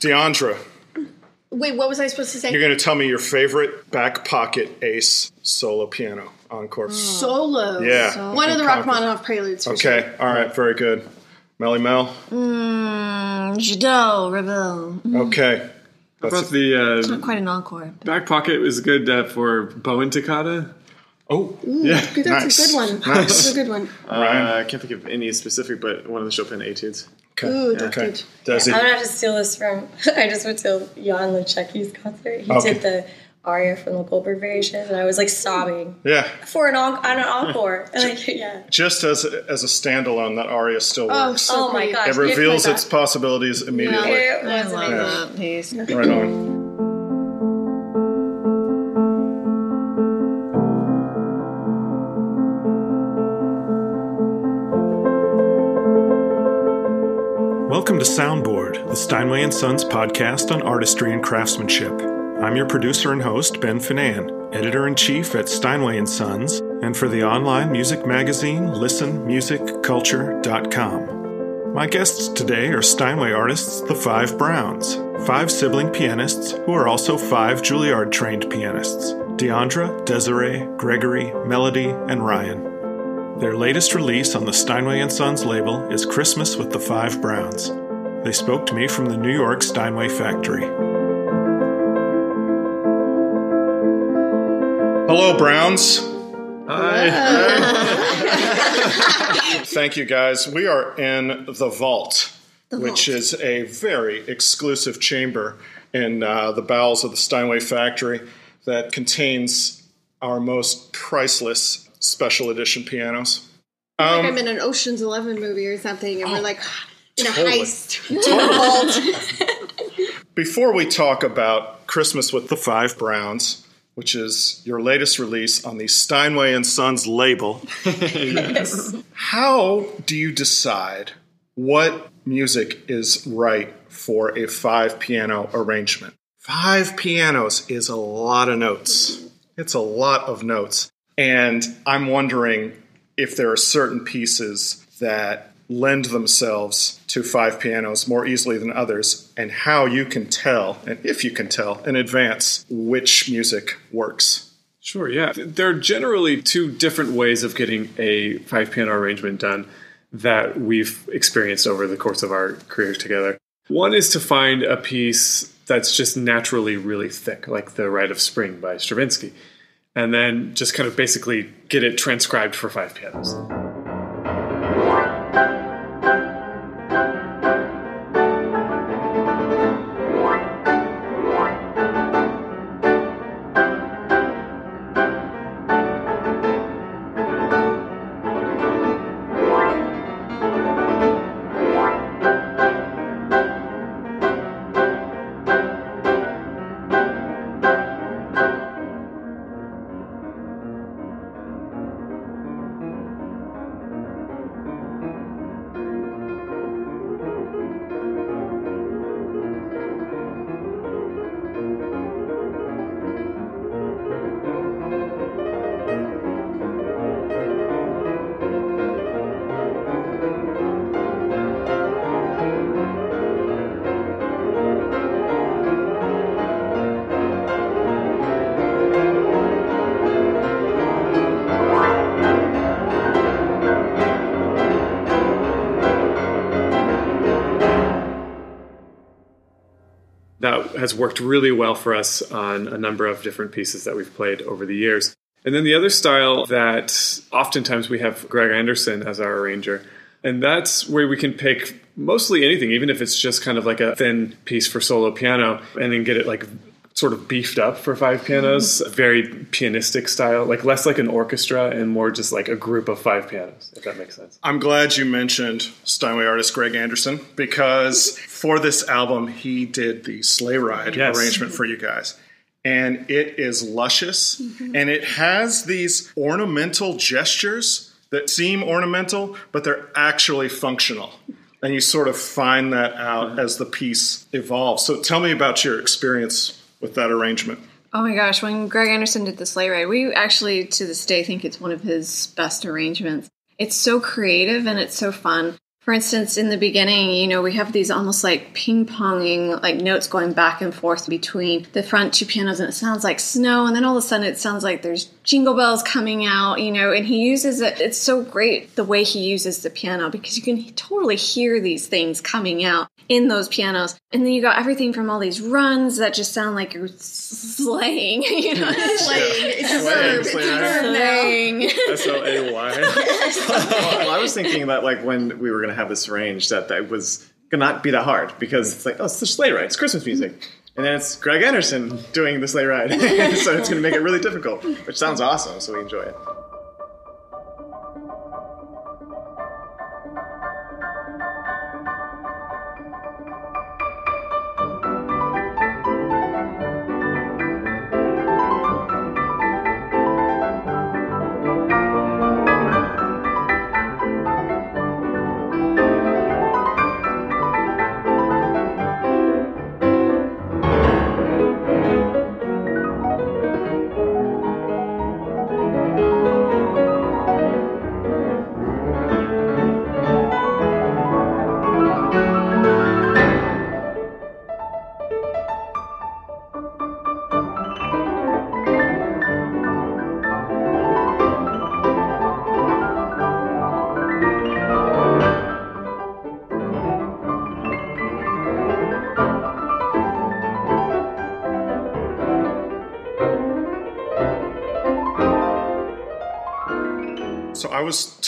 Deandra, Wait, what was I supposed to say? you're going to tell me your favorite back pocket ace solo piano encore. Solo. Yeah. One of the Conquer. Rachmaninoff preludes. For sure. Okay, all right, very good. Melly Mel. Mm, Jeux d'eau, Ravel. Okay. How about the uh, it's Not quite an encore. back pocket was good uh, for Bowen Toccata. Oh, Yeah. That's Nice. a good one. Nice. That's a good one. Uh, I can't think of any specific, but one of the Chopin etudes. Okay. Ooh, that's okay. good. Desi. I'm gonna have to steal this from. I just went to Jan Lisiecki's concert. He Okay. did the aria from the Goldberg variation, and I was like sobbing Yeah, for an, en- on an encore. And like, yeah. just as as a standalone, that aria still Oh, works. so Oh my pretty. gosh. it reveals its possibilities immediately. It I was love amazing. that piece. Right on. Soundboard, the Steinway Sons podcast on artistry and craftsmanship. I'm your producer and host, Ben Finane, editor in chief at Steinway Sons, and for the online music magazine listenmusicculture.com. My guests today are Steinway artists, the Five Browns, five sibling pianists who are also five Juilliard trained pianists Deandra, Desiree, Gregory, Melody, and Ryan. Their latest release on the Steinway Sons label is Christmas with the Five Browns. They spoke to me from the New York Steinway factory. Hello, Browns. Hi. Thank you, guys. We are in the vault, which is a very exclusive chamber in uh, the bowels of the Steinway factory that contains our most priceless special edition pianos. like Um, I'm in an Ocean's Eleven movie or something, and we're like in a totally. heist. Vault. Before we talk about Christmas with the Five Browns, which is your latest release on the Steinway and Sons label, how do you decide what music is right for a five piano arrangement? Five pianos is a lot of notes. It's a lot of notes. And I'm wondering if there are certain pieces that lend themselves to five pianos more easily than others, and how you can tell, and if you can tell in advance, which music works. Sure, yeah. There are generally two different ways of getting a five piano arrangement done that we've experienced over the course of our careers together. One is to find a piece that's just naturally really thick, like The Rite of Spring by Stravinsky, and then just kind of basically get it transcribed for five pianos. Has worked really well for us on a number of different pieces that we've played over the years. And then the other style that oftentimes we have Greg Anderson as our arranger, and that's where we can pick mostly anything, even if it's just kind of like a thin piece for solo piano, and then get it like sort of beefed up for five pianos, mm-hmm. very pianistic style, like less like an orchestra and more just like a group of five pianos, if that makes sense. I'm glad you mentioned Steinway artist Greg Anderson because for this album he did the sleigh ride Yes. arrangement for you guys. And it is luscious mm-hmm. and it has these ornamental gestures that seem ornamental, but they're actually functional. And you sort of find that out mm-hmm. as the piece evolves. So tell me about your experience with that arrangement. Oh my gosh, when Greg Anderson did the sleigh ride, we actually to this day think it's one of his best arrangements. It's so creative and it's so fun. For instance, in the beginning, you know, we have these almost like ping ponging, like notes going back and forth between the front two pianos, and it sounds like snow, and then all of a sudden it sounds like there's jingle bells coming out, you know, and he uses it. It's so great the way he uses the piano because you can totally hear these things coming out in those pianos. And then you got everything from all these runs that just sound like you're slaying, you know, Slaying. It's a Slaying, verb. It's a slaying. verb now. S L A Y. well, I was thinking that like when we were going to have this arranged, that that was going to not be that hard because it's like, oh, it's the sleigh ride, it's Christmas music. And then it's Greg Anderson doing the sleigh ride. so it's going to make it really difficult, which sounds awesome, so we enjoy it.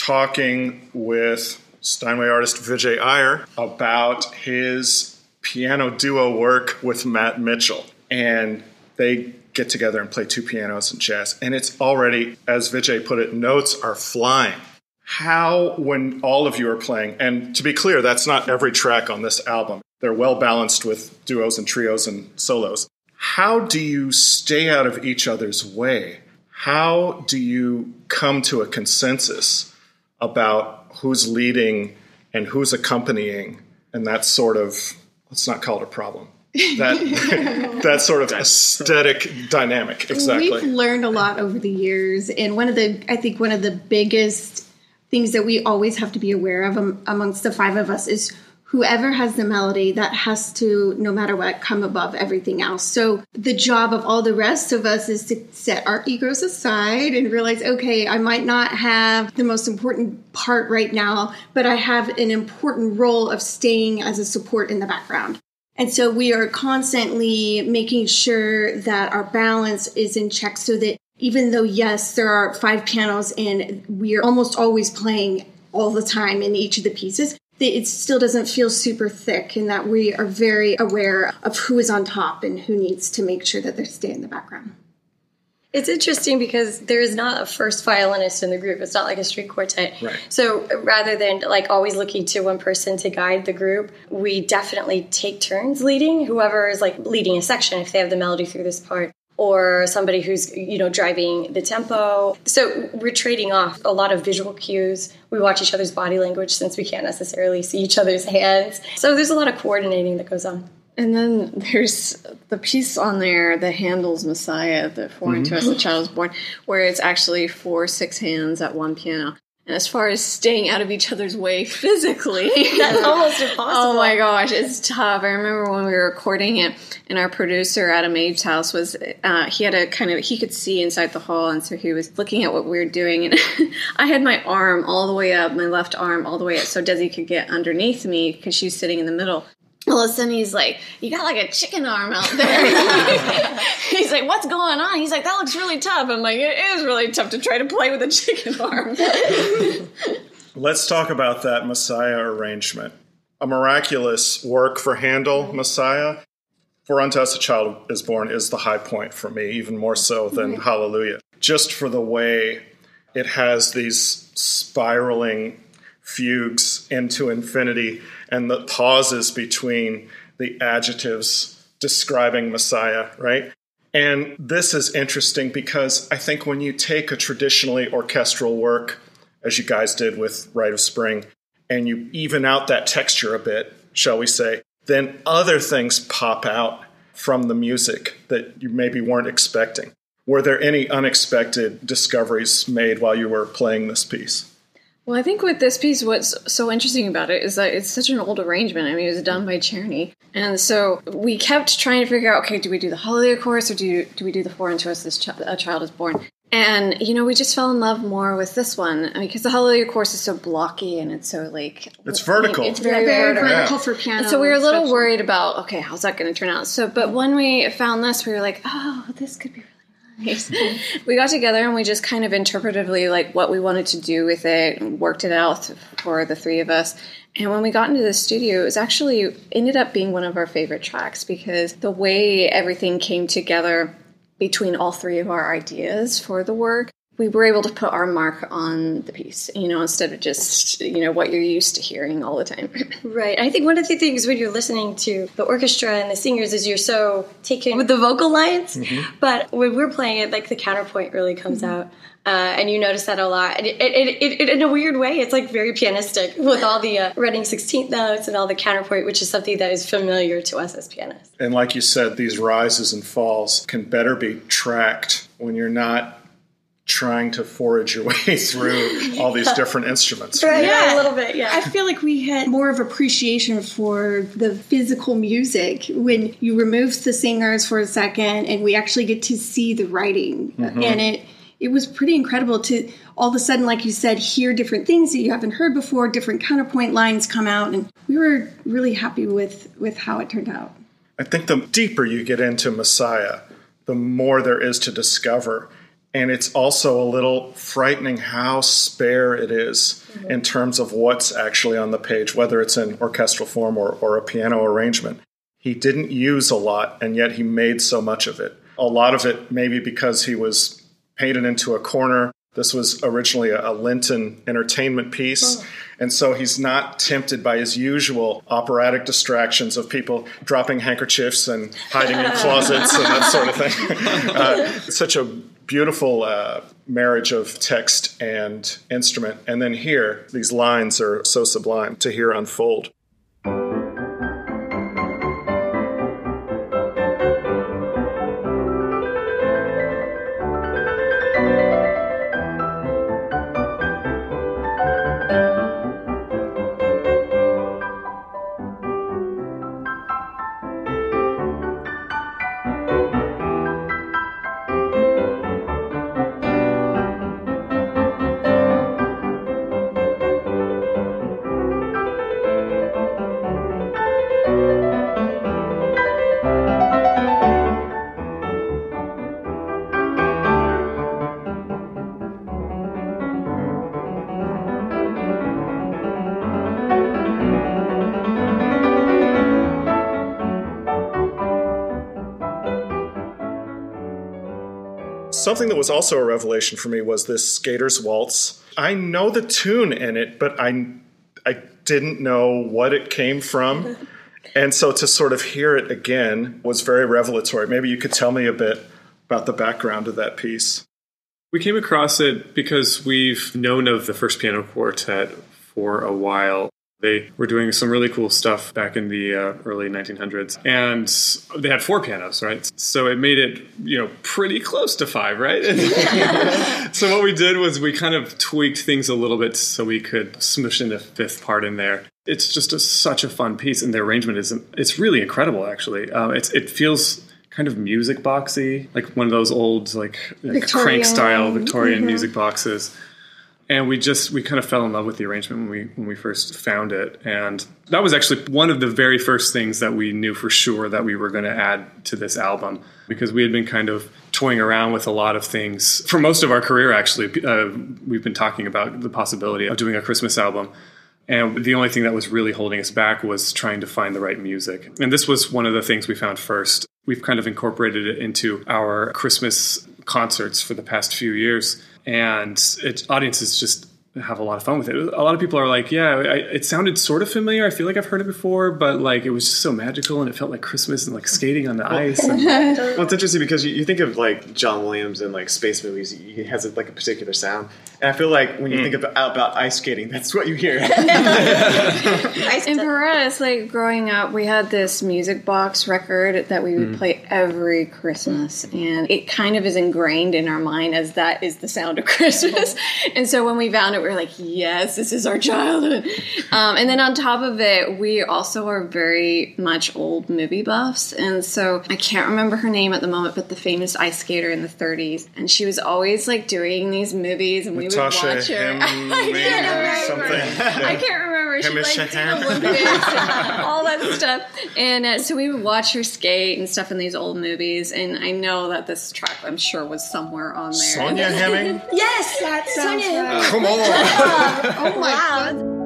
Talking with Steinway artist Vijay Iyer about his piano duo work with Matt Mitchell. And they get together and play two pianos and jazz. And it's already, as Vijay put it, notes are flying. How, when all of you are playing, and to be clear, that's not every track on this album, they're well balanced with duos and trios and solos. How do you stay out of each other's way? How do you come to a consensus about who's leading and who's accompanying and that sort of let's not call it a problem. That that sort of aesthetic dynamic exactly. We've learned a lot over the years, and one of the I think one of the biggest things that we always have to be aware of um, amongst the five of us is whoever has the melody that has to no matter what come above everything else. So the job of all the rest of us is to set our egos aside and realize okay i might not have the most important part right now but i have an important role of staying as a support in the background. And so we are constantly making sure that our balance is in check so that even though, yes, there are five pianos and we are almost always playing all the time in each of the pieces, it still doesn't feel super thick and that we are very aware of who is on top and who needs to make sure that they stay in the background. It's interesting because there is not a first violinist in the group. It's not like a string quartet. Right. So rather than like always looking to one person to guide the group, we definitely take turns leading. Whoever is like leading a section, if they have the melody through this part, or somebody who's you know driving the tempo. So we're trading off a lot of visual cues. We watch each other's body language since we can't necessarily see each other's hands. So there's a lot of coordinating that goes on. And then there's the piece on there that Handel's Messiah, the for unto us, the mm-hmm. child is born, where it's actually four six hands at one piano. And as far as staying out of each other's way physically, That's almost impossible. Oh my gosh, it's tough. I remember when we were recording it, and our producer at a Abe's house was uh, he had a kind of he could see inside the hall, and so he was looking at what we were doing, and I had my arm all the way up, my left arm all the way up, so Desi could get underneath me because she was sitting in the middle. All of a sudden, he's like, "You got like a chicken arm out there." he's like, "What's going on?" He's like, "That looks really tough." I'm like, "It is really tough to try to play with a chicken arm." let's talk about that messiah arrangement a miraculous work for handel messiah for unto us a child is born is the high point for me even more so than mm-hmm. hallelujah just for the way it has these spiraling fugues into infinity and the pauses between the adjectives describing Messiah, right? And this is interesting because I think when you take a traditionally orchestral work, as you guys did with Rite of Spring, and you even out that texture a bit, shall we say, then other things pop out from the music that you maybe weren't expecting. Were there any unexpected discoveries made while you were playing this piece? Well, I think with this piece, what's so interesting about it is that it's such an old arrangement. I mean, it was done by Czerny, and so we kept trying to figure out, okay, do we do the Hallelujah chorus or do do we do the "For unto us this ch- a child is born"? And you know, we just fell in love more with this one because the Hallelujah chorus is so blocky and it's so like It's vertical. It's very, Very vertical. vertical for piano. And so we were a little especially. worried about okay, how's that going to turn out? So, but when we found this, we were like, oh, this could be really nice. we got together and we just kind of interpretively like what we wanted to do with it, and worked it out for the three of us. And when we got into the studio, it was actually ended up being one of our favorite tracks because the way everything came together between all three of our ideas for the work we were able to put our mark on the piece, you know, instead of just, you know, what you're used to hearing all the time. Right. I think one of the things when you're listening to the orchestra and the singers is you're so taken with the vocal lines. But when we're playing it, like the counterpoint really comes out. Uh, and you notice that a lot. And it, it, it, it, in a weird way, it's like very pianistic with all the uh, running 16th notes and all the counterpoint, which is something that is familiar to us as pianists. And like you said, these rises and falls can better be tracked when you're not trying to forage your way through all these different instruments. Right. Yeah. A little bit, yeah. I feel like we had more of appreciation for the physical music when you remove the singers for a second and we actually get to see the writing. Mm-hmm. And it it was pretty incredible to all of a sudden, like you said, hear different things that you haven't heard before, different counterpoint lines come out, and we were really happy with with how it turned out. I think the deeper you get into Messiah, the more there is to discover. And it's also a little frightening how spare it is in terms of what's actually on the page, whether it's in orchestral form or, or a piano arrangement. He didn't use a lot, and yet he made so much of it. A lot of it maybe because he was painted into a corner. This was originally a, a Lenten entertainment piece. And so he's not tempted by his usual operatic distractions of people dropping handkerchiefs and hiding in closets and that sort of thing. Uh, such a beautiful uh, marriage of text and instrument. And then here, these lines are so sublime to hear unfold. Something that was also a revelation for me was this Skater's Waltz. I know the tune in it, but I, I didn't know what it came from. And so to sort of hear it again was very revelatory. Maybe you could tell me a bit about the background of that piece. We came across it because we've known of the first piano quartet for a while. They were doing some really cool stuff back in the uh, early 1900s, and they had four pianos, right? So it made it, you know, pretty close to five, right? so what we did was we kind of tweaked things a little bit so we could smush in a fifth part in there. It's just a, such a fun piece, and the arrangement is it's really incredible. Actually, it's it feels kind of music boxy, like one of those old like, crank style Victorian music boxes and we just we kind of fell in love with the arrangement when we when we first found it. And that was actually one of the very first things that we knew for sure that we were going to add to this album because we had been kind of toying around with a lot of things for most of our career actually. Uh, we've been talking about the possibility of doing a christmas album. And the only thing that was really holding us back was trying to find the right music. And this was one of the things we found first. We've kind of incorporated it into our christmas concerts for the past few years and it, audiences just have a lot of fun with it. A lot of people are like, "Yeah, I, it sounded sort of familiar. I feel like I've heard it before, but like it was just so magical, and it felt like Christmas and like skating on the ice." And, Well, it's interesting because you, you think of like John Williams and like space movies. He has like a particular sound, and I feel like when you mm. think about, about ice skating, that's what you hear. And for us, like growing up, we had this music box record that we would mm. play every Christmas, and it kind of is ingrained in our mind as that is the sound of Christmas. and so when we found it, we were like, yes, this is our childhood. Um, and then on top of it, we also are very much old movie buffs. And so I can't remember her name at the moment, but the famous ice skater in the 30s. And she was always like doing these movies, and we Natasha would watch her. I can't remember. something. I can't remember. She like Hemish did Olympics all that stuff. And uh, so we would watch her skate and stuff in these old movies. And I know that this track, I'm sure, was somewhere on there. Sonia Hemming? Yes, That sounds Sonia. right. Come on. Oh my Wow. god.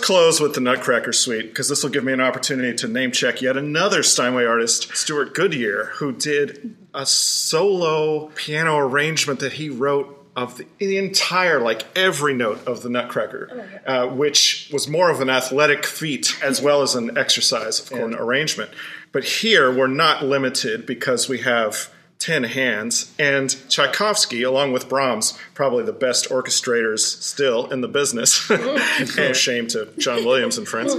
Close with the Nutcracker Suite because this will give me an opportunity to name check yet another Steinway artist, Stewart Goodyear, who did a solo piano arrangement that he wrote of the, the entire, like every note of the Nutcracker, uh, which was more of an athletic feat as well as an exercise, of course, in arrangement. But here we're not limited because we have 10 hands, and Tchaikovsky, along with Brahms, probably the best orchestrators still in the business. no shame to John Williams and friends.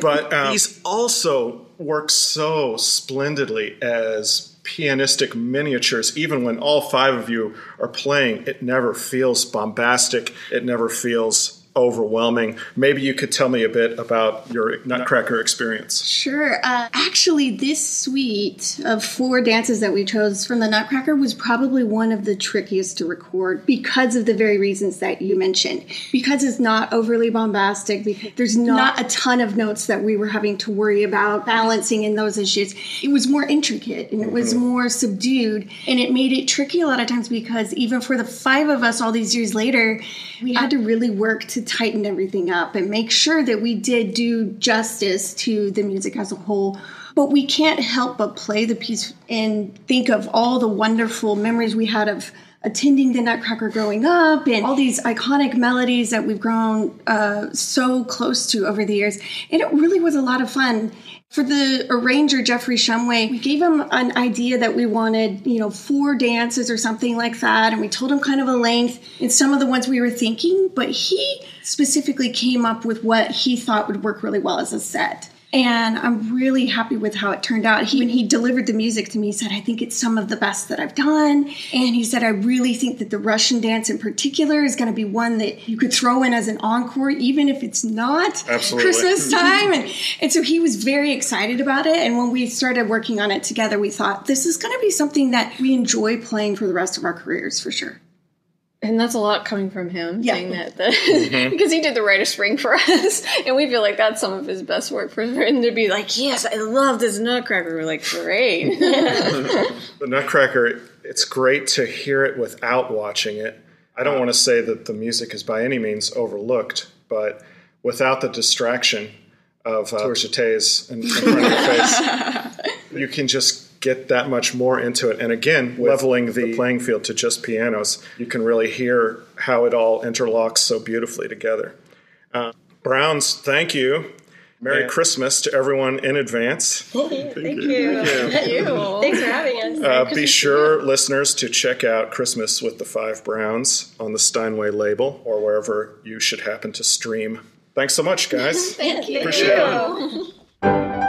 But um, these also works so splendidly as pianistic miniatures, even when all five of you are playing, it never feels bombastic, it never feels overwhelming. Maybe you could tell me a bit about your Nutcracker experience. Sure. Uh, actually, this suite of four dances that we chose from the Nutcracker was probably one of the trickiest to record because of the very reasons that you mentioned. Because it's not overly bombastic, because there's not a ton of notes that we were having to worry about balancing in those issues. It was more intricate and it was more subdued, and it made it tricky a lot of times because even for the five of us all these years later, we had to really work to tighten everything up and make sure that we did do justice to the music as a whole. But we can't help but play the piece and think of all the wonderful memories we had of attending the Nutcracker growing up and all these iconic melodies that we've grown uh, so close to over the years. And it really was a lot of fun. For the arranger, Jeffrey Shumway, we gave him an idea that we wanted, you know, four dances or something like that. And we told him kind of a length and some of the ones we were thinking, but he specifically came up with what he thought would work really well as a set. And I'm really happy with how it turned out. He, when he delivered the music to me, he said, I think it's some of the best that I've done. And he said, I really think that the Russian dance in particular is going to be one that you could throw in as an encore, even if it's not Absolutely. Christmas time. And, and so he was very excited about it. And when we started working on it together, we thought this is going to be something that we enjoy playing for the rest of our careers for sure. And that's a lot coming from him, Yeah. saying that the, because he did the Rite of Spring for us, and we feel like that's some of his best work for him to be like, yes, I love this Nutcracker. We're like, great. The Nutcracker, it's great to hear it without watching it. I don't want to say that the music is by any means overlooked, but without the distraction of uh, tour jetés in, in front of your face, you can just get that much more into it. And again, leveling the playing field to just pianos, you can really hear how it all interlocks so beautifully together. Uh, Browns, thank you. Merry Christmas to everyone in advance. Thank you. Thanks for having us. Uh, be sure, listeners, to check out Christmas with the Five Browns on the Steinway label or wherever you should happen to stream. Thanks so much, guys. Thank you. Appreciate it.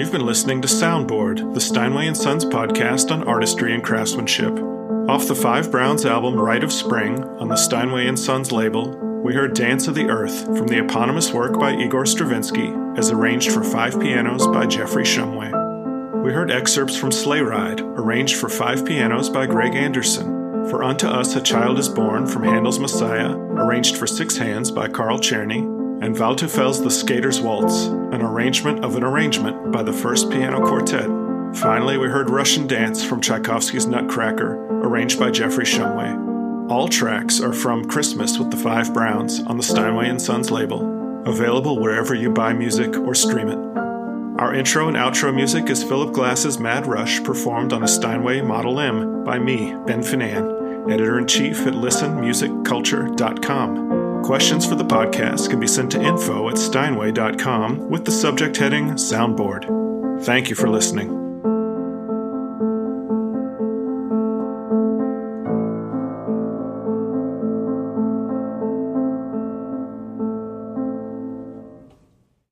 You've been listening to Soundboard, the Steinway and Sons podcast on artistry and craftsmanship. Off the Five Browns album Rite of Spring on the Steinway and Sons label, we heard Dance of the Earth from the eponymous work by Igor Stravinsky as arranged for five pianos by Jeffrey Shumway. We heard excerpts from Sleigh Ride, arranged for five pianos by Greg Anderson, for Unto Us a Child is Born from Handel's Messiah, arranged for six hands by Carl Czerny, and Waldteufel's The Skater's Waltz, an arrangement of an arrangement by the First Piano Quartet. Finally, we heard Russian Dance from Tchaikovsky's Nutcracker, arranged by Jeffrey Shumway. All tracks are from Christmas with the Five Browns on the Steinway Sons label, available wherever you buy music or stream it. Our intro and outro music is Philip Glass's Mad Rush, performed on a Steinway Model M by me, Ben Finane, editor in chief at listenmusicculture.com. Questions for the podcast can be sent to info at steinway.com with the subject heading Soundboard. Thank you for listening.